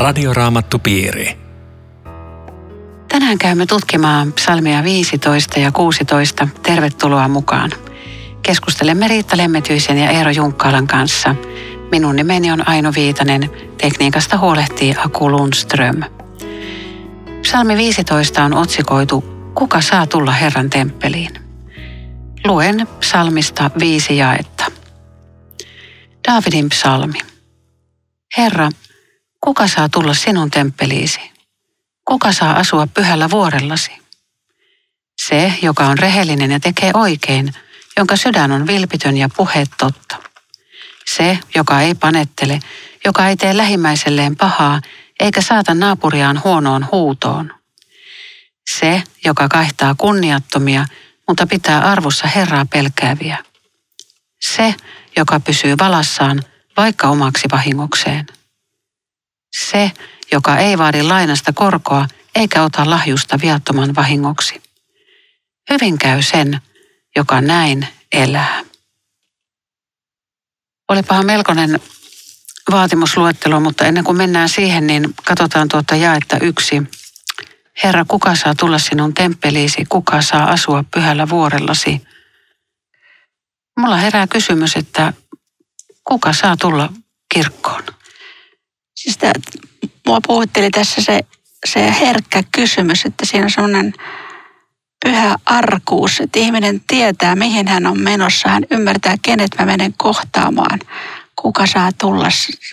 Radioraamattupiiri. Tänään käymme tutkimaan psalmia 15 ja 16. Tervetuloa mukaan. Keskustelemme Riitta Lemmetyisen ja Eero Junkkaalan kanssa. Minun nimeni on Aino Viitanen. Tekniikasta huolehtii Aku Lundström. Psalmi 15 on otsikoitu Kuka saa tulla Herran temppeliin? Luen psalmista viisi jaetta. Daavidin psalmi. Herra, kuka saa tulla sinun temppeliisi? Kuka saa asua pyhällä vuorellasi? Se, joka on rehellinen ja tekee oikein, jonka sydän on vilpitön ja puheet totta. Se, joka ei panettele, joka ei tee lähimmäiselleen pahaa, eikä saata naapuriaan huonoon huutoon. Se, joka kaihtaa kunniattomia, mutta pitää arvossa Herraa pelkääviä. Se, joka pysyy valassaan, vaikka omaksi vahingokseen. Se, joka ei vaadi lainasta korkoa eikä ota lahjusta viattoman vahingoksi. Hyvin käy sen, joka näin elää. Olipahan melkoinen vaatimusluettelo, mutta ennen kuin mennään siihen, niin katsotaan tuota jaetta yksi. Herra, kuka saa tulla sinun temppeliisi, kuka saa asua pyhällä vuorellasi? Mulla herää kysymys, että kuka saa tulla kirkkoon? Siis tämä, mua puhutteli tässä se, se herkkä kysymys, että siinä on sellainen pyhä arkuus, että ihminen tietää, mihin hän on menossa. Hän ymmärtää, kenet mä menen kohtaamaan, kuka saa tulla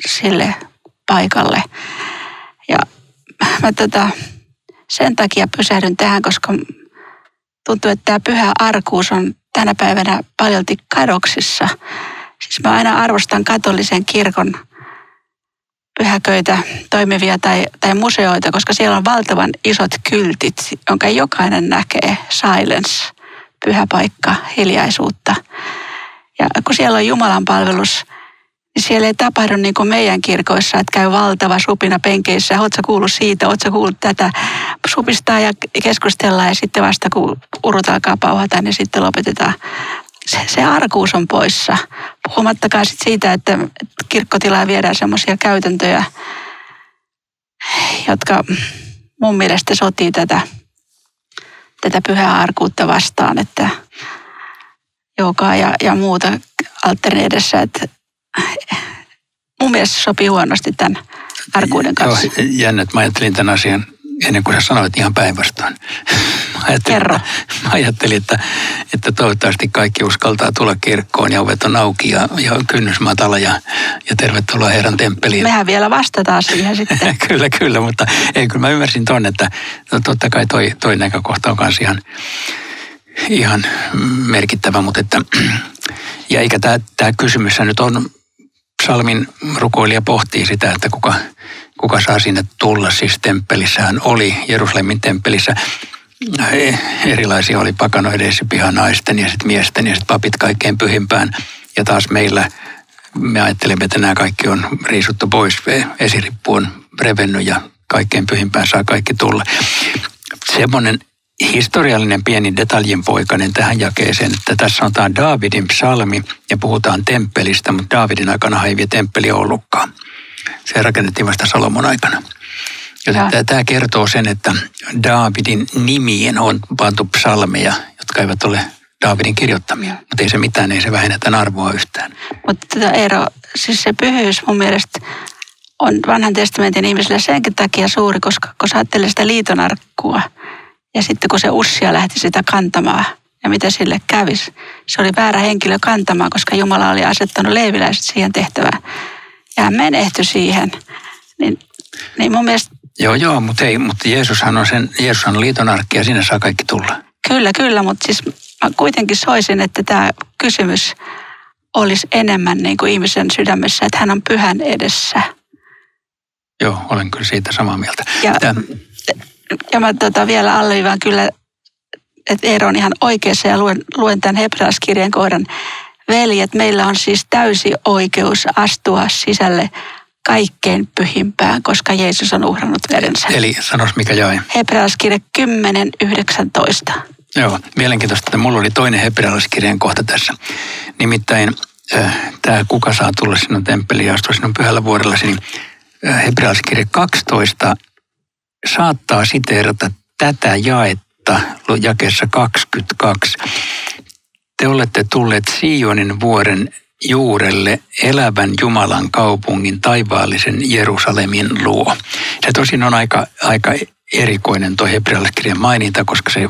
sille paikalle. Ja mä tota, sen takia pysähdyn tähän, koska tuntuu, että tämä pyhä arkuus on tänä päivänä paljolti kadoksissa. Siis mä aina arvostan katolisen kirkon pyhäköitä toimivia tai, tai museoita, koska siellä on valtavan isot kyltit, jonka jokainen näkee silence, pyhä paikka, hiljaisuutta. Ja kun siellä on Jumalan palvelus, niin siellä ei tapahdu niin kuin meidän kirkoissa, että käy valtava supina penkeissä. Oletko kuullut siitä, oletko kuullut tätä? Supistaa ja keskustellaan ja sitten vasta kun urut alkaa pauhata, niin sitten lopetetaan. Se, se arkuus on poissa. Puhumattakaan sit siitä, että kirkkotilaa viedään semmoisia käytäntöjä, jotka mun mielestä sotii tätä, tätä pyhää arkuutta vastaan, että joka ja, ja muuta alterneidessä, että mun mielestä sopii huonosti tämän arkuuden kanssa. Joo, jännä, että mä ajattelin tämän asian ennen kuin sä sanoit ihan päinvastoin. Kerro. Että, mä ajattelin, että, että toivottavasti kaikki uskaltaa tulla kirkkoon ja ovet on auki ja, ja kynnys matala ja, ja tervetuloa Herran temppeliin. Mehän vielä vastataan siihen sitten. kyllä, kyllä, mutta ei, kyllä mä ymmärsin ton, että no, totta kai toi, toi näkökohta on kanssa ihan, ihan merkittävä, mutta että ja eikä tämä kysymys nyt on psalmin rukoilija pohtii sitä, että kuka, kuka saa sinne tulla. Siis temppelissähän oli, Jerusalemin temppelissä erilaisia oli pakanoiden naisten ja sitten miesten ja sitten papit kaikkein pyhimpään. Ja taas meillä me ajattelemme, että nämä kaikki on riisuttu pois. Esirippu on revennyt ja kaikkein pyhimpään saa kaikki tulla. Semmoinen historiallinen pieni detaljin poikainen tähän jakeeseen, että tässä on tämä Daavidin psalmi ja puhutaan temppelistä, mutta Daavidin aikana ei vielä temppeli ollutkaan. Se rakennettiin vasta Salomon aikana. Joten tämä kertoo sen, että Daavidin nimien on pantu psalmeja, jotka eivät ole Daavidin kirjoittamia. Mutta ei se mitään, ei se vähennä tämän arvoa yhtään. Mutta Eero, siis se pyhyys mun mielestä on vanhan testamentin ihmisille senkin takia suuri, koska kun sä sitä liitonarkkua – ja sitten kun se ussia lähti sitä kantamaan, ja mitä sille kävisi, se oli väärä henkilö kantamaan, koska Jumala oli asettanut leiviläiset siihen tehtävään. Ja hän menehtyi siihen. Niin, niin mun mielestä... Joo, joo, mutta ei, mutta Jeesushan on sen, Jeesus on liitonarkki ja sinne saa kaikki tulla. Kyllä, kyllä, mutta siis mä kuitenkin soisin, että tämä kysymys olisi enemmän niin kuin ihmisen sydämessä, että hän on pyhän edessä. Joo, olen kyllä siitä samaa mieltä. Ja, Tämä, ja mä tota vielä alleviivaan kyllä, että Eero on ihan oikeassa ja luen, luen tämän hebreaskirjan kohdan. Veljet, meillä on siis täysi oikeus astua sisälle kaikkein pyhimpään, koska Jeesus on uhrannut verensä. Eli sanos mikä jäi. Hebreaskirja 10, 19. Joo, mielenkiintoista, että mulla oli toinen hebrealaiskirjan kohta tässä. Nimittäin äh, tämä kuka saa tulla sinun temppeliin ja astua sinun pyhällä vuorellasi, niin hebrealaiskirja 12 saattaa siteerata tätä jaetta jakessa 22. Te olette tulleet Sionin vuoren juurelle elävän Jumalan kaupungin taivaallisen Jerusalemin luo. Se tosin on aika, aika erikoinen tuo hebrealaiskirjan maininta, koska se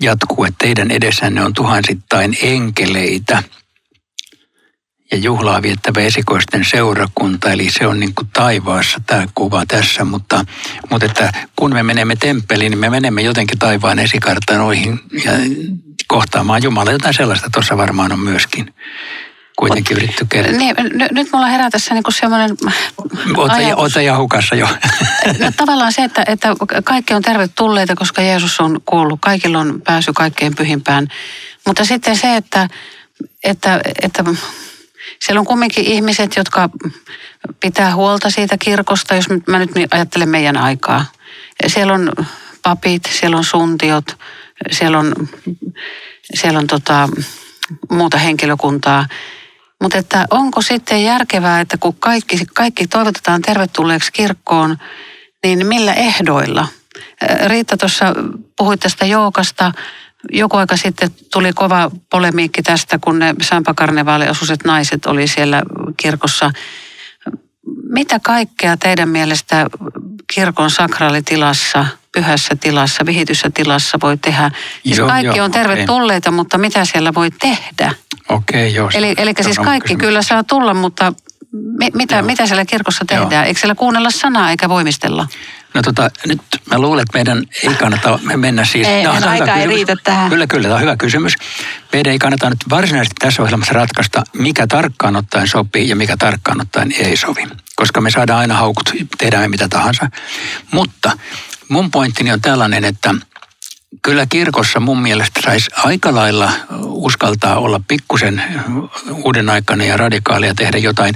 jatkuu, että teidän edessänne on tuhansittain enkeleitä ja juhlaa viettävä esikoisten seurakunta, eli se on niin kuin taivaassa tämä kuva tässä, mutta, mutta että kun me menemme temppeliin, niin me menemme jotenkin taivaan esikartanoihin ja kohtaamaan Jumala. Jotain sellaista tuossa varmaan on myöskin kuitenkin yritetty kertoa. Niin, nyt mulla herää tässä niinku semmoinen Ota, ja hukassa jo. No, tavallaan se, että, että kaikki on tervetulleita, koska Jeesus on kuullut. Kaikilla on pääsy kaikkein pyhimpään. Mutta sitten se, että, että, että siellä on kumminkin ihmiset, jotka pitää huolta siitä kirkosta, jos mä nyt ajattelen meidän aikaa. Siellä on papit, siellä on suntiot, siellä on, siellä on tota, muuta henkilökuntaa. Mutta että onko sitten järkevää, että kun kaikki, kaikki toivotetaan tervetulleeksi kirkkoon, niin millä ehdoilla? Riitta tuossa puhui tästä joukasta. Joku aika sitten tuli kova polemiikki tästä, kun ne Sampakarnevaaliosuiset naiset oli siellä kirkossa. Mitä kaikkea teidän mielestä kirkon sakraalitilassa, pyhässä tilassa, vihityssä tilassa voi tehdä? Siis joo, kaikki joo, on tervetulleita, okay. mutta mitä siellä voi tehdä? Okei, okay, joo. Eli, eli siis kaikki kysymys. kyllä saa tulla, mutta mi, mitä, mitä siellä kirkossa tehdään? Joo. Eikö siellä kuunnella sanaa eikä voimistella? No tota, nyt mä luulen, että meidän ei kannata mennä siis... Ei, no, aika ei riitä tähän. Kyllä, kyllä, tämä on hyvä kysymys. Meidän ei kannata nyt varsinaisesti tässä ohjelmassa ratkaista, mikä tarkkaan ottaen sopii ja mikä tarkkaan ottaen ei sovi. Koska me saadaan aina haukut, tehdään mitä tahansa. Mutta mun pointtini on tällainen, että kyllä kirkossa mun mielestä saisi aika lailla uskaltaa olla pikkusen uuden aikana ja radikaalia tehdä jotain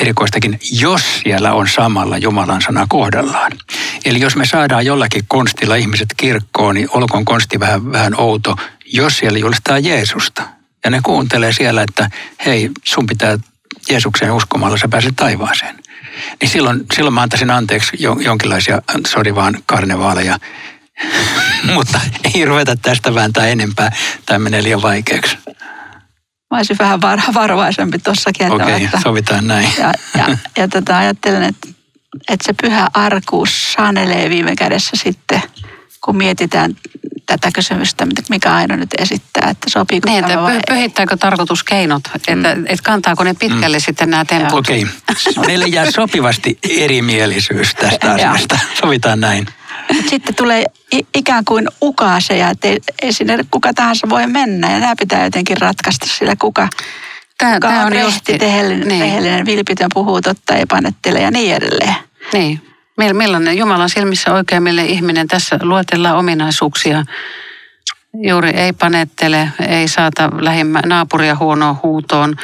erikoistakin, jos siellä on samalla Jumalan sana kohdallaan. Eli jos me saadaan jollakin konstilla ihmiset kirkkoon, niin olkoon konsti vähän, vähän outo, jos siellä julistaa Jeesusta. Ja ne kuuntelee siellä, että hei, sun pitää Jeesukseen uskomalla, sä pääset taivaaseen. Niin silloin, silloin mä antaisin anteeksi jonkinlaisia, sori vaan, karnevaaleja Mutta ei ruveta tästä vääntää enempää. Tämä menee liian vaikeaksi. Mä olisin vähän var- varovaisempi tuossakin. Okei, okay, että, sovitaan näin. Ja, ja, ja tota, ajattelen, että, että se pyhä arkuus sanelee viime kädessä sitten, kun mietitään tätä kysymystä, mikä Aino nyt esittää, että sopiiko niin, että vai pyhittääkö tarkoituskeinot, että, mm. että kantaako ne pitkälle mm. sitten nämä temput? Okei, okay. meille jää sopivasti erimielisyys tästä asiasta, sovitaan näin. Mutta sitten tulee ikään kuin ukaaseja, että ei, ei sinne kuka tahansa voi mennä ja nämä pitää jotenkin ratkaista sillä kuka, tämä, kuka tämä on, on rehti, tehellinen, niin. tehellinen, vilpitön, puhuu totta, ei panettele ja niin edelleen. Niin. Millainen Jumalan silmissä oikein, mille ihminen tässä luetellaan ominaisuuksia, juuri ei panettele, ei saata lähimmä naapuria huonoa huutoon.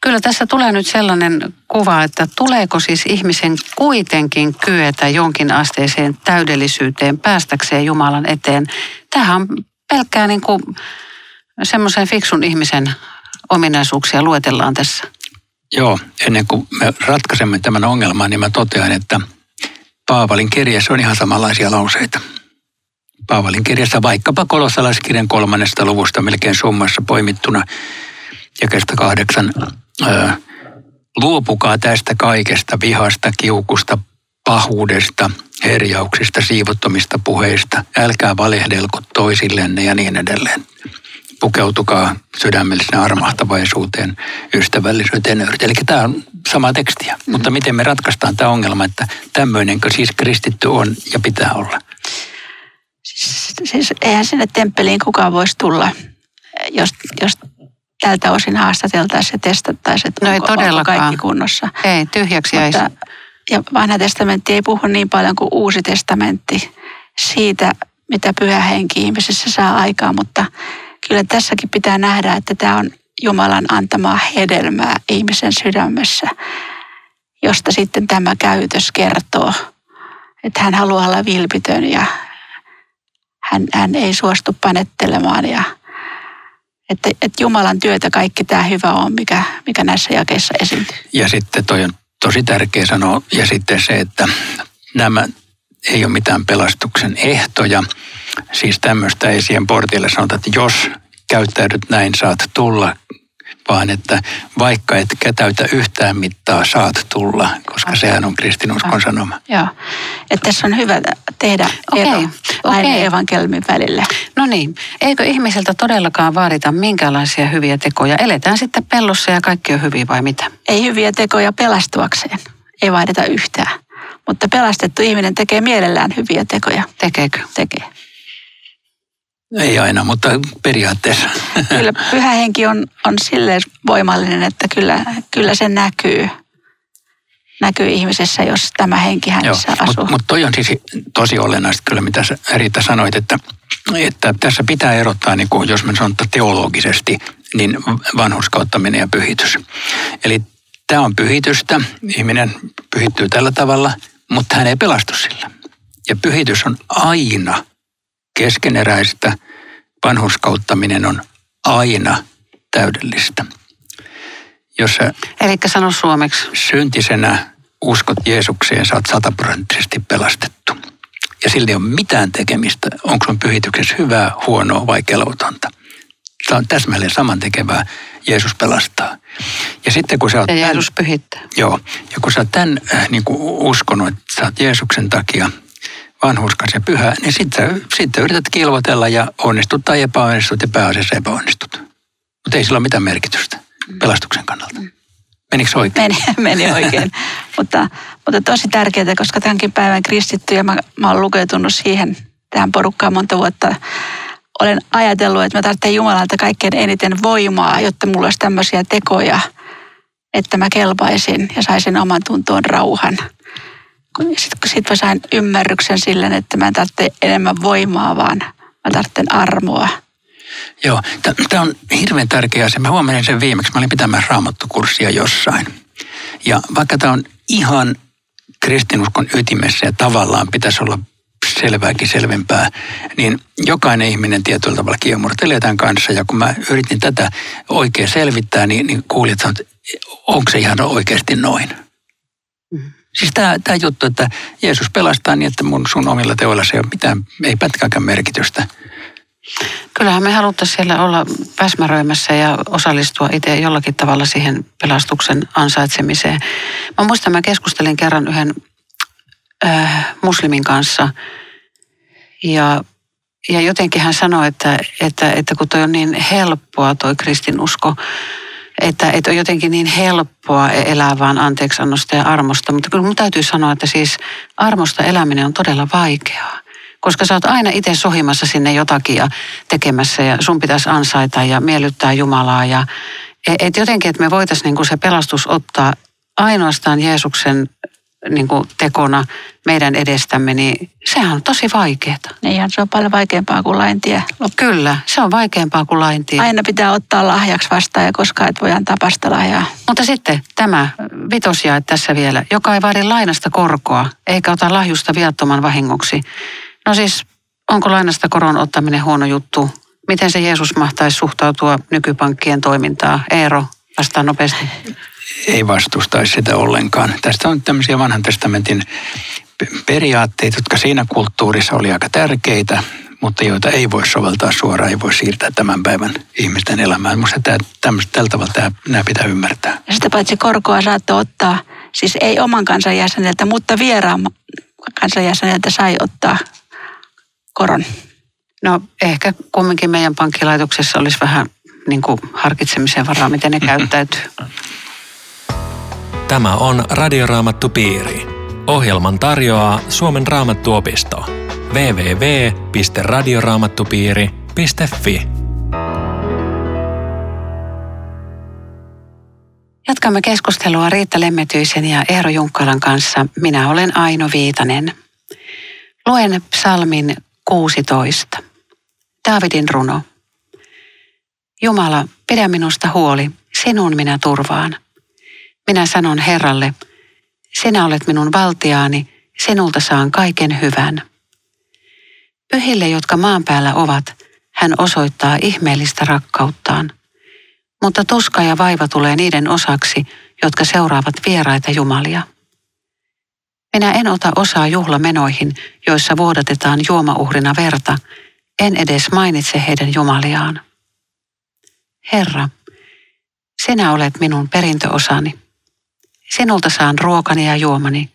Kyllä tässä tulee nyt sellainen kuva, että tuleeko siis ihmisen kuitenkin kyetä jonkin asteiseen täydellisyyteen päästäkseen Jumalan eteen. Tähän on pelkkää niin kuin semmoisen fiksun ihmisen ominaisuuksia luetellaan tässä. Joo, ennen kuin me ratkaisemme tämän ongelman, niin mä totean, että Paavalin kirjassa on ihan samanlaisia lauseita. Paavalin kirjassa vaikkapa kolossalaiskirjan kolmannesta luvusta melkein summassa poimittuna kestä kahdeksan. luopukaa tästä kaikesta vihasta, kiukusta, pahuudesta, herjauksista, siivottomista puheista. Älkää valehdelko toisillenne ja niin edelleen. Pukeutukaa sydämellisenä armahtavaisuuteen, ystävällisyyteen ja Eli tämä on sama tekstiä. Mm-hmm. Mutta miten me ratkaistaan tämä ongelma, että tämmöinenkö siis kristitty on ja pitää olla? Siis, siis eihän sinne temppeliin kukaan voisi tulla, jos, jos tältä osin haastateltaisiin ja testattaisiin, että no onko, onko kaikki kunnossa. Ei, tyhjäksi jäisi. Mutta, ja vanha testamentti ei puhu niin paljon kuin uusi testamentti siitä, mitä pyhä henki ihmisessä saa aikaa, mutta kyllä tässäkin pitää nähdä, että tämä on Jumalan antamaa hedelmää ihmisen sydämessä, josta sitten tämä käytös kertoo, että hän haluaa olla vilpitön ja hän, hän ei suostu panettelemaan ja että, että Jumalan työtä kaikki tämä hyvä on, mikä, mikä näissä jakeissa esiintyy. Ja sitten toi on tosi tärkeä sanoa. Ja sitten se, että nämä ei ole mitään pelastuksen ehtoja. Siis tämmöistä ei siihen portille sanota, että jos käyttäydyt näin, saat tulla vaan että vaikka et täytä yhtään mittaa, saat tulla, koska okay. sehän on kristinuskon ah. sanoma. Joo, että tässä on hyvä tehdä okay. ero okay. evankelmin välillä. No niin, eikö ihmiseltä todellakaan vaadita minkälaisia hyviä tekoja? Eletään sitten pellossa ja kaikki on hyvin vai mitä? Ei hyviä tekoja pelastuakseen, ei vaadita yhtään. Mutta pelastettu ihminen tekee mielellään hyviä tekoja. Tekeekö? Tekee. Ei aina, mutta periaatteessa. Kyllä pyhä henki on, on silleen voimallinen, että kyllä, kyllä se näkyy, näkyy ihmisessä, jos tämä henki hänessä Joo, asuu. Mutta mut toi on siis tosi olennaista kyllä, mitä Riita sanoit, että, että tässä pitää erottaa, niin kuin, jos me sanotaan teologisesti, niin vanhuskauttaminen ja pyhitys. Eli tämä on pyhitystä, ihminen pyhittyy tällä tavalla, mutta hän ei pelastu sillä. Ja pyhitys on aina keskeneräistä. Vanhuskauttaminen on aina täydellistä. Jos sä Eli sano suomeksi. Syntisenä uskot Jeesukseen, saat sataprosenttisesti pelastettu. Ja sillä ei ole mitään tekemistä, onko sun pyhityksessä hyvää, huonoa vai kelotonta. Tämä on täsmälleen samantekevää. Jeesus pelastaa. Ja sitten kun sä oot... Ja Jeesus tämän, pyhittää. Joo. Ja kun sä oot tämän äh, niin kuin uskonut, että sä oot Jeesuksen takia vanhurskas ja pyhä, niin sitten sit yrität kilvotella ja onnistut tai epäonnistut ja pääasiassa epäonnistut. Mutta ei sillä ole mitään merkitystä pelastuksen kannalta. Menikö oikein? Meni, meni oikein. mutta, mutta tosi tärkeää, koska tämänkin päivän kristitty ja mä, mä olen lukeutunut siihen tähän porukkaan monta vuotta. Olen ajatellut, että mä tarvitsen Jumalalta kaikkein eniten voimaa, jotta mulla olisi tämmöisiä tekoja, että mä kelpaisin ja saisin oman tuntoon rauhan sitten sit mä sain ymmärryksen silleen, että mä en tarvitse enemmän voimaa, vaan mä tarvitsen armoa. Joo, tämä on hirveän tärkeä asia. Mä huomasin sen viimeksi. Mä olin pitämässä raamattokurssia jossain. Ja vaikka tämä on ihan kristinuskon ytimessä ja tavallaan pitäisi olla selvääkin selvempää, niin jokainen ihminen tietyllä tavalla kiemurtelee tämän kanssa. Ja kun mä yritin tätä oikein selvittää, niin, niin kuulin, että onko se ihan oikeasti noin. Mm. Siis tämä, juttu, että Jeesus pelastaa niin, että mun sun omilla teoilla se ei ole mitään, ei pätkääkään merkitystä. Kyllähän me haluttaisiin siellä olla päsmäröimässä ja osallistua itse jollakin tavalla siihen pelastuksen ansaitsemiseen. Mä muistan, mä keskustelin kerran yhden äh, muslimin kanssa ja, ja jotenkin hän sanoi, että, että, että kun toi on niin helppoa toi kristinusko, että, että on jotenkin niin helppoa elää vaan anteeksiannosta ja armosta. Mutta kyllä mun täytyy sanoa, että siis armosta eläminen on todella vaikeaa. Koska sä oot aina itse sohimassa sinne jotakin ja tekemässä ja sun pitäisi ansaita ja miellyttää Jumalaa. Ja, et jotenkin, että me voitaisiin niin se pelastus ottaa ainoastaan Jeesuksen niin kuin tekona meidän edestämme, niin sehän on tosi vaikeaa. Niin, se on paljon vaikeampaa kuin laintie. Kyllä, se on vaikeampaa kuin laintie. Aina pitää ottaa lahjaksi vastaan ja koskaan et voi antaa lahjaa. Mutta sitten tämä vitosjae tässä vielä, joka ei vaadi lainasta korkoa, eikä ota lahjusta viattoman vahingoksi. No siis, onko lainasta koron ottaminen huono juttu? Miten se Jeesus mahtaisi suhtautua nykypankkien toimintaan? Eero, vastaan nopeasti ei vastustaisi sitä ollenkaan. Tästä on tämmöisiä vanhan testamentin periaatteita, jotka siinä kulttuurissa oli aika tärkeitä, mutta joita ei voi soveltaa suoraan, ei voi siirtää tämän päivän ihmisten elämään. Minusta tällä tavalla tämä, nämä pitää ymmärtää. Ja sitä paitsi korkoa saattoi ottaa, siis ei oman kansan jäseneltä, mutta vieraan kansan jäseneltä sai ottaa koron. No ehkä kumminkin meidän pankkilaitoksessa olisi vähän niin kuin harkitsemisen varaa, miten ne käyttäytyy. Tämä on Radioraamattu Piiri. Ohjelman tarjoaa Suomen raamattuopisto. www.radioraamattupiiri.fi Jatkamme keskustelua Riitta Lemmetyisen ja Eero Junkkalan kanssa. Minä olen Aino Viitanen. Luen psalmin 16. Daavidin runo. Jumala, pidä minusta huoli, sinun minä turvaan. Minä sanon Herralle, sinä olet minun valtiaani, sinulta saan kaiken hyvän. Pyhille, jotka maan päällä ovat, hän osoittaa ihmeellistä rakkauttaan. Mutta tuska ja vaiva tulee niiden osaksi, jotka seuraavat vieraita jumalia. Minä en ota osaa juhlamenoihin, joissa vuodatetaan juomauhrina verta, en edes mainitse heidän jumaliaan. Herra, sinä olet minun perintöosani. Sinulta saan ruokani ja juomani.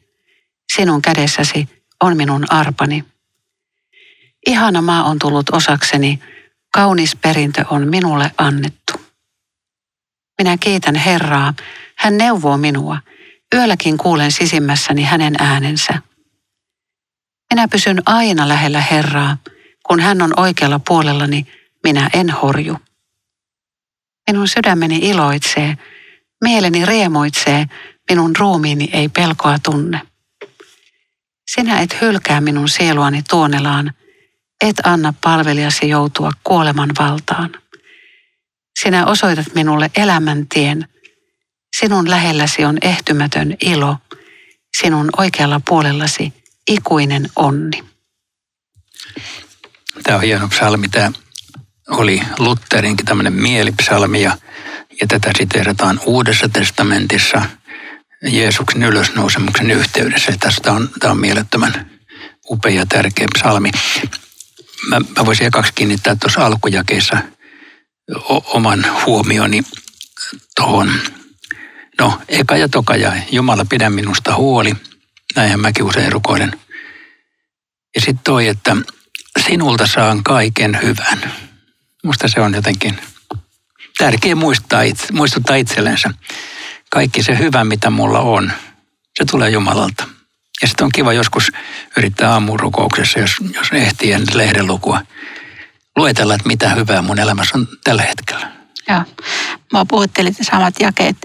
Sinun kädessäsi on minun arpani. Ihana maa on tullut osakseni, kaunis perintö on minulle annettu. Minä kiitän Herraa, hän neuvoo minua. Yölläkin kuulen sisimmässäni hänen äänensä. Minä pysyn aina lähellä Herraa, kun hän on oikealla puolellani, minä en horju. Minun sydämeni iloitsee, mieleni riemuitsee, minun ruumiini ei pelkoa tunne. Sinä et hylkää minun sieluani tuonelaan, et anna palvelijasi joutua kuoleman valtaan. Sinä osoitat minulle elämän tien. Sinun lähelläsi on ehtymätön ilo, sinun oikealla puolellasi ikuinen onni. Tämä on hieno psalmi. Tämä oli Lutherinkin tämmöinen mielipsalmi ja, ja tätä siteerataan Uudessa testamentissa Jeesuksen ylösnousemuksen yhteydessä. Tässä tämä on, tämä on mielettömän upea ja tärkeä psalmi. Mä, mä voisin kaksi kiinnittää tuossa alkujakeessa oman huomioni tuohon. No, eka ja toka ja Jumala pidä minusta huoli. Näinhän mäkin usein rukoilen. Ja sitten toi, että sinulta saan kaiken hyvän. Musta se on jotenkin tärkeä muistaa itse, muistuttaa itsellensä. Kaikki se hyvä, mitä mulla on, se tulee Jumalalta. Ja sitten on kiva joskus yrittää aamurukouksessa, jos, jos ehtii ennen lehden lukua, luetella, että mitä hyvää mun elämässä on tällä hetkellä. Joo. Mä puhuttelin samat jakeet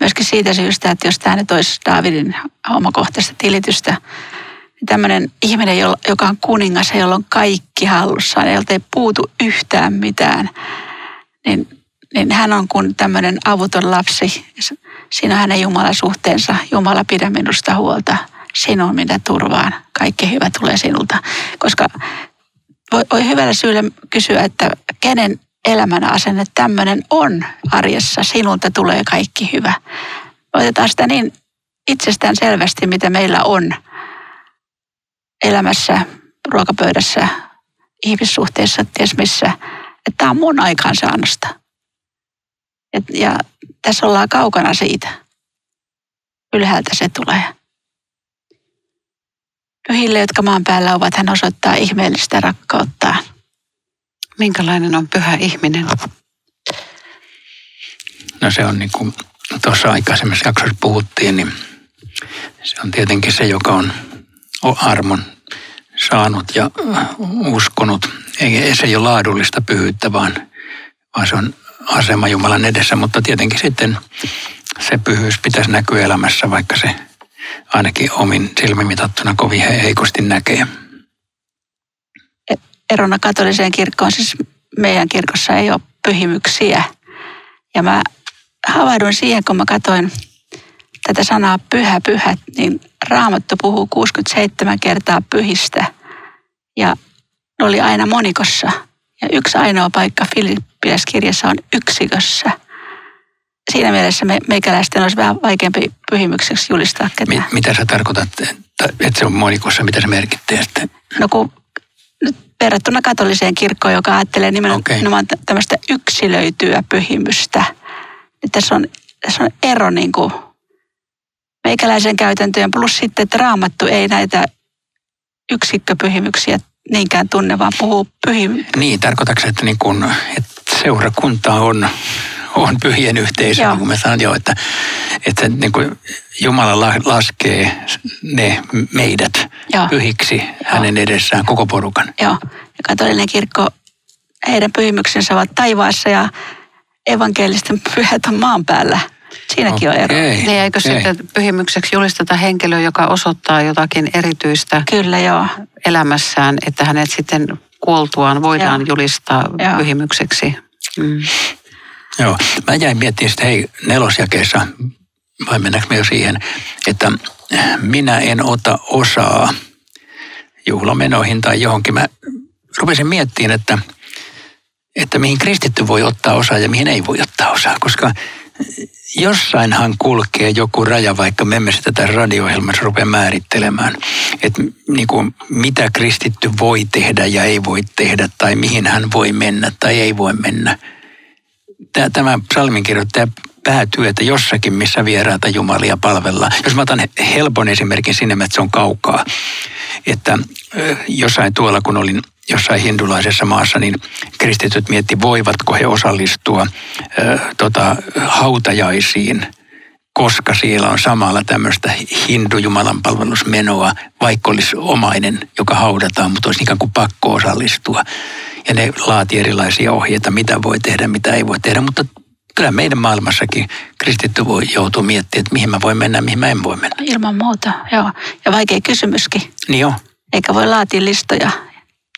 myöskin siitä syystä, että jos tämä nyt olisi Davidin omakohtaista tilitystä, niin tämmöinen ihminen, joka on kuningas ja jolla on kaikki hallussaan, jolta ei puutu yhtään mitään, niin, niin hän on kuin tämmöinen avuton lapsi. Siinä on hänen Jumalan suhteensa. Jumala pidä minusta huolta. Sinun minä turvaan. Kaikki hyvä tulee sinulta. Koska voi, voi hyvällä syyllä kysyä, että kenen elämän asenne tämmöinen on arjessa. Sinulta tulee kaikki hyvä. Otetaan sitä niin itsestään selvästi, mitä meillä on elämässä, ruokapöydässä, ihmissuhteessa, ties missä. Että tämä on mun aikaansaannosta. Et, ja tässä ollaan kaukana siitä. Ylhäältä se tulee. Pyhille, jotka maan päällä ovat, hän osoittaa ihmeellistä rakkauttaan. Minkälainen on pyhä ihminen? No se on niin kuin tuossa aikaisemmassa jaksossa puhuttiin, niin se on tietenkin se, joka on armon saanut ja uskonut. Ei, se ei ole laadullista pyhyyttä, vaan, vaan se on asema Jumalan edessä, mutta tietenkin sitten se pyhyys pitäisi näkyä elämässä, vaikka se ainakin omin silmimitattuna kovin heikosti näkee. Erona katoliseen kirkkoon, siis meidän kirkossa ei ole pyhimyksiä. Ja mä havahduin siihen, kun mä katsoin tätä sanaa pyhä, pyhä, niin Raamattu puhuu 67 kertaa pyhistä. Ja ne oli aina monikossa. Ja yksi ainoa paikka Filippiläskirjassa on yksikössä – siinä mielessä me, meikäläisten olisi vähän vaikeampi pyhimykseksi julistaa ketään. Mitä sä tarkoitat, että, että se on monikossa, mitä se merkittää sitten? No kun nyt verrattuna katoliseen kirkkoon, joka ajattelee nimenomaan okay. tämmöistä yksilöityä pyhimystä, niin tässä on, tässä on ero niin kuin meikäläisen käytäntöjen plus sitten, että raamattu ei näitä yksikköpyhimyksiä niinkään tunne, vaan puhuu pyhimyksiä. Niin, tarkoitatko että, niin kun, että seurakunta on on pyhien yhteisö, Joo. kun mä sanon jo, että, että niin kuin Jumala laskee ne meidät Joo. pyhiksi Joo. hänen edessään koko porukan. Joo, ja katolinen kirkko, heidän pyhimyksensä ovat taivaassa ja evankelisten pyhät on maan päällä. Siinäkin okay. on ero. Niin, eikö okay. sitten pyhimykseksi julisteta henkilö, joka osoittaa jotakin erityistä Kyllä, joo. elämässään, että hänet sitten kuoltuaan voidaan joo. julistaa joo. pyhimykseksi. Mm. Joo, mä jäin miettimään sitä, hei, nelosjakeessa, vai mennäänkö me jo siihen, että minä en ota osaa juhlamenoihin tai johonkin. Mä rupesin miettimään, että, että mihin kristitty voi ottaa osaa ja mihin ei voi ottaa osaa, koska jossainhan kulkee joku raja, vaikka me emme sitä tässä radio-ohjelmassa rupea määrittelemään, että niin kuin, mitä kristitty voi tehdä ja ei voi tehdä, tai mihin hän voi mennä tai ei voi mennä. Tämä psalminkirjoittaja päätyy, että jossakin, missä vieraata jumalia palvellaan. Jos mä otan helpon esimerkin sinne, että se on kaukaa. Että jossain tuolla, kun olin jossain hindulaisessa maassa, niin kristityt mietti, voivatko he osallistua ö, tota, hautajaisiin, koska siellä on samalla tämmöistä hindujumalan palvelusmenoa, vaikka olisi omainen, joka haudataan, mutta olisi ikään kuin pakko osallistua. Ja ne laati erilaisia ohjeita, mitä voi tehdä, mitä ei voi tehdä, mutta kyllä meidän maailmassakin kristitty voi joutua miettimään, että mihin mä voin mennä, mihin mä en voi mennä. Ilman muuta, joo. Ja vaikea kysymyskin. Niin joo. Eikä voi laatia listoja.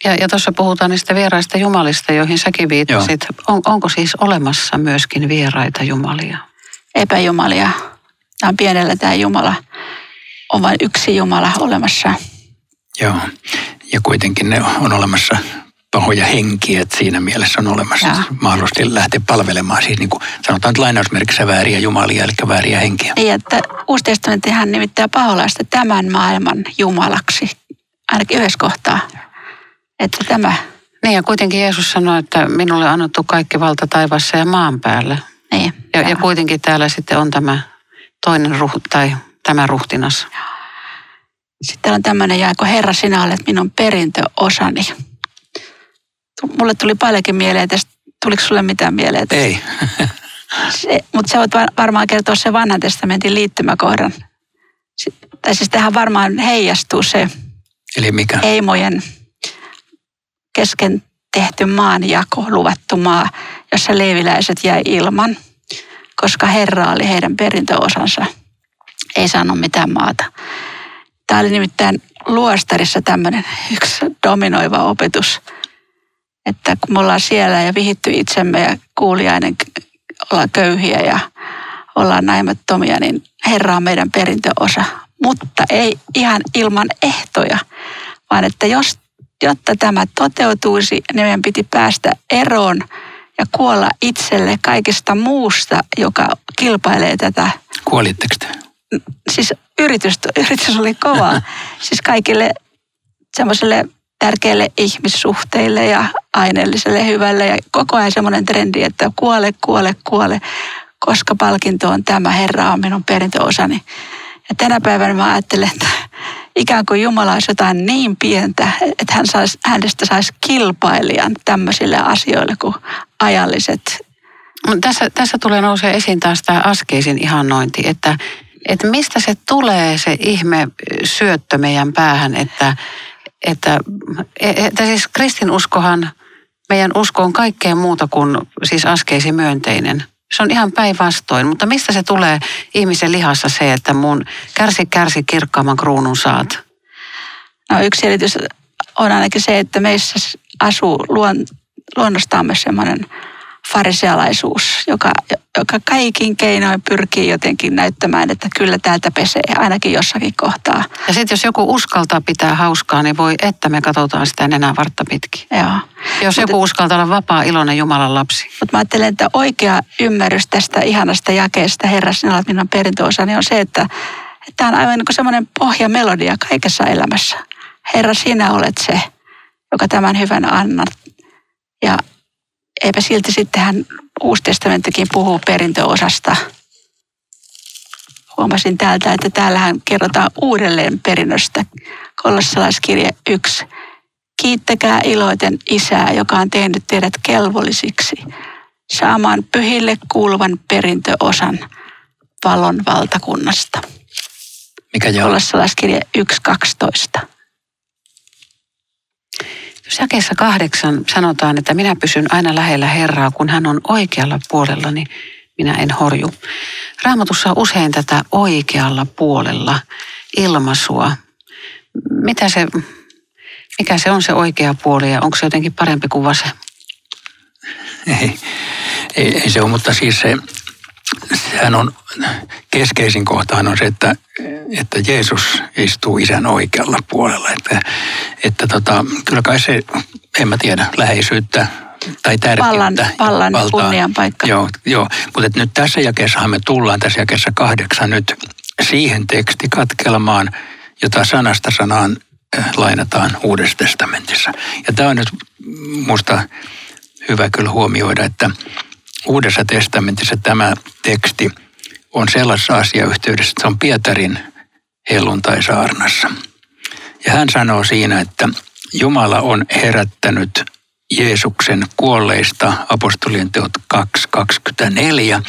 Ja, ja tuossa puhutaan niistä vieraista jumalista, joihin säkin viittasit. On, onko siis olemassa myöskin vieraita jumalia? Epäjumalia. Tämä on pienellä tämä Jumala. On vain yksi Jumala olemassa. Joo. Ja kuitenkin ne on olemassa pahoja henkiä, että siinä mielessä on olemassa ja. mahdollisesti lähteä palvelemaan, siis niin kuin sanotaan että lainausmerkissä vääriä jumalia, eli vääriä henkiä. Niin, että Uusi testamenttihan nimittää paholaista tämän maailman jumalaksi, ainakin yhdessä kohtaa. Että tämä... Niin ja kuitenkin Jeesus sanoi, että minulle on annettu kaikki valta taivassa ja maan päällä. Niin, ja, ja kuitenkin täällä sitten on tämä toinen ruh, tai tämä ruhtinas. Sitten on tämmöinen jae, kun Herra sinä olet minun perintöosani mulle tuli paljonkin mieleen tästä. Tuliko sulle mitään mieleen tästä? Ei. se, mutta sä voit varmaan kertoa se vanhan testamentin liittymäkohdan. Tai siis tähän varmaan heijastuu se Eli mikä? Eimojen kesken tehty maanjako, luvattu maa, jossa leiviläiset jäi ilman, koska Herra oli heidän perintöosansa. Ei saanut mitään maata. Tämä oli nimittäin luostarissa tämmöinen yksi dominoiva opetus – että kun me ollaan siellä ja vihitty itsemme ja kuuliainen ollaan köyhiä ja ollaan naimattomia, niin Herra on meidän perintöosa. Mutta ei ihan ilman ehtoja, vaan että jos, jotta tämä toteutuisi, niin meidän piti päästä eroon ja kuolla itselle kaikesta muusta, joka kilpailee tätä. Kuolitteko te? Siis yritys, yritys oli kova. siis kaikille semmoiselle tärkeille ihmissuhteille ja aineelliselle hyvälle. Ja koko ajan semmoinen trendi, että kuole, kuole, kuole, koska palkinto on tämä, Herra on minun perintöosani. Ja tänä päivänä mä ajattelen, että ikään kuin Jumala olisi jotain niin pientä, että hän saisi, hänestä saisi kilpailijan tämmöisille asioille kuin ajalliset. Tässä, tässä tulee nousee esiin taas tämä askeisin ihannointi, että, että mistä se tulee se ihme syöttö meidän päähän, että, että, että siis kristinuskohan, meidän usko on kaikkea muuta kuin siis askeisi myönteinen. Se on ihan päinvastoin, mutta mistä se tulee ihmisen lihassa se, että mun kärsi kärsi kirkkaamman kruunun saat? No yksi selitys on ainakin se, että meissä asuu luon, luonnostamme semmoinen farisealaisuus, joka, joka kaikin keinoin pyrkii jotenkin näyttämään, että kyllä täältä pesee, ainakin jossakin kohtaa. Ja sitten jos joku uskaltaa pitää hauskaa, niin voi, että me katsotaan sitä enää vartta pitkin. Joo. Jos Mut, joku uskaltaa olla vapaa, iloinen Jumalan lapsi. Mutta mä ajattelen, että oikea ymmärrys tästä ihanasta jakeesta, Herra, olet minun perintöosani, niin on se, että tämä on aivan niin kuin semmoinen pohjamelodia kaikessa elämässä. Herra, sinä olet se, joka tämän hyvän annat. Ja eipä silti sitten hän Uusi testamenttikin puhuu perintöosasta. Huomasin täältä, että täällähän kerrotaan uudelleen perinnöstä. Kolossalaiskirje 1. Kiittäkää iloiten isää, joka on tehnyt teidät kelvollisiksi saamaan pyhille kuuluvan perintöosan valon valtakunnasta. Mikä joo? Kolossalaiskirje 1.12. Jakeessa kahdeksan sanotaan, että minä pysyn aina lähellä Herraa, kun hän on oikealla puolella, niin minä en horju. Raamatussa on usein tätä oikealla puolella ilmaisua. Mitä se, mikä se on se oikea puoli ja onko se jotenkin parempi kuin vasen? Ei, ei, ei se ole, mutta siis se, sehän on, keskeisin kohtaan on se, että, että Jeesus istuu isän oikealla puolella. Että, että tota, kyllä kai se, en mä tiedä, läheisyyttä tai tärkeyttä. Vallan, vallan valtaa. kunnian paikka. Joo, joo. mutta nyt tässä jakeessahan me tullaan, tässä jakeessa kahdeksan nyt siihen tekstikatkelmaan, jota sanasta sanaan äh, lainataan Uudessa testamentissa. Ja tämä on nyt musta hyvä kyllä huomioida, että Uudessa testamentissa tämä teksti on sellaisessa asiayhteydessä, että se on Pietarin helluntai-saarnassa. Ja hän sanoo siinä, että Jumala on herättänyt Jeesuksen kuolleista apostolien teot 2.24.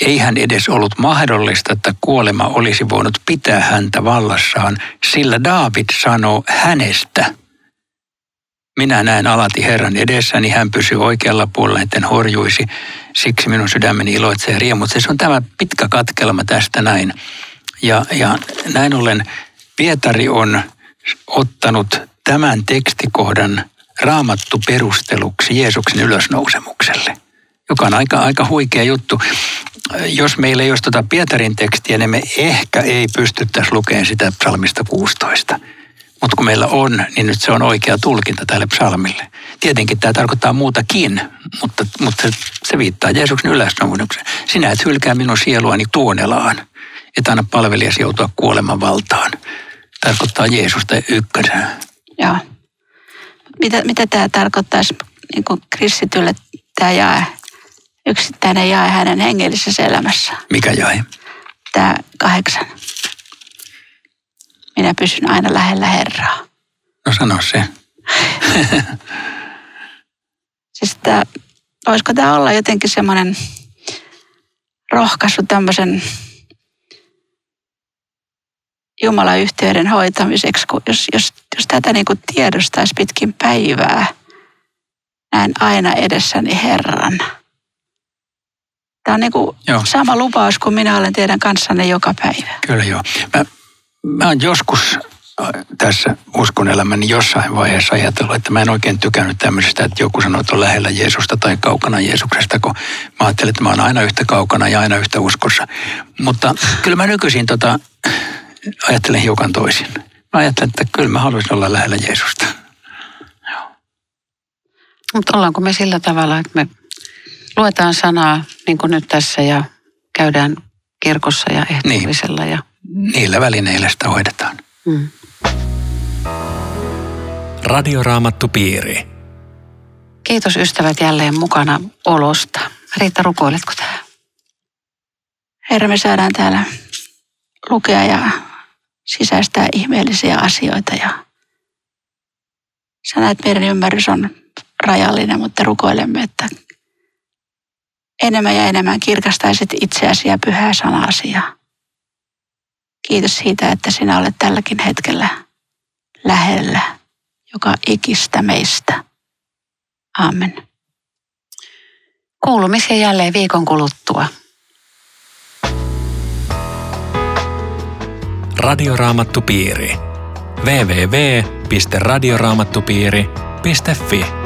Ei hän edes ollut mahdollista, että kuolema olisi voinut pitää häntä vallassaan, sillä David sanoo hänestä. Minä näen alati Herran edessäni, hän pysyy oikealla puolella, etten horjuisi, siksi minun sydämeni iloitsee riemut. Se on tämä pitkä katkelma tästä näin. Ja, ja näin ollen Pietari on ottanut tämän tekstikohdan raamattu perusteluksi Jeesuksen ylösnousemukselle, joka on aika, aika huikea juttu. Jos meillä ei olisi tuota Pietarin tekstiä, niin me ehkä ei pystyttäisi lukemaan sitä psalmista 16. Mutta kun meillä on, niin nyt se on oikea tulkinta tälle psalmille. Tietenkin tämä tarkoittaa muutakin, mutta, mutta se viittaa Jeesuksen ylösnousemukseen. Sinä et hylkää minun sieluani tuonelaan, et anna palvelijasi joutua kuoleman valtaan. Tarkoittaa Jeesusta ykkösenä. Joo. Mitä, mitä tämä tarkoittaisi niin kuin kristitylle tämä jae, yksittäinen jae hänen hengellisessä elämässä? Mikä jae? Tämä kahdeksan. Minä pysyn aina lähellä Herraa. No sano se. Siis tämä, voisiko tämä olla jotenkin semmoinen rohkaisu tämmöisen Jumalan yhteyden hoitamiseksi, kun jos, jos, jos tätä niin kuin tiedostaisi pitkin päivää, näin aina edessäni Herran. Tämä on niin kuin Joo. sama lupaus kuin minä olen teidän kanssanne joka päivä. Kyllä joo. Mä, mä oon joskus tässä uskon elämäni jossain vaiheessa ajatellut, että mä en oikein tykännyt tämmöisestä, että joku sanoo, että on lähellä Jeesusta tai kaukana Jeesuksesta, kun mä ajattelin, että mä oon aina yhtä kaukana ja aina yhtä uskossa. Mutta kyllä mä nykyisin tota, ajattelen hiukan toisin. Mä ajattelen, että kyllä mä haluaisin olla lähellä Jeesusta. Mutta ollaanko me sillä tavalla, että me luetaan sanaa niin kuin nyt tässä ja käydään kirkossa ja ehtoollisella. Ja, Niillä välineillä sitä hoidetaan. mm. Radioraamattupiiri. Kiitos ystävät jälleen mukana olosta. Riitta, rukoiletko tähän? Herra, me saadaan täällä lukea ja sisäistää ihmeellisiä asioita. Ja sä näet, meidän ymmärrys on rajallinen, mutta rukoilemme, että enemmän ja enemmän kirkastaisit itseäsi ja pyhää sanasi. Ja kiitos siitä, että sinä olet tälläkin hetkellä lähellä joka ikistä meistä. Amen. Kuulumisia jälleen viikon kuluttua. Radioraamattupiiri. www.radioraamattupiiri.fi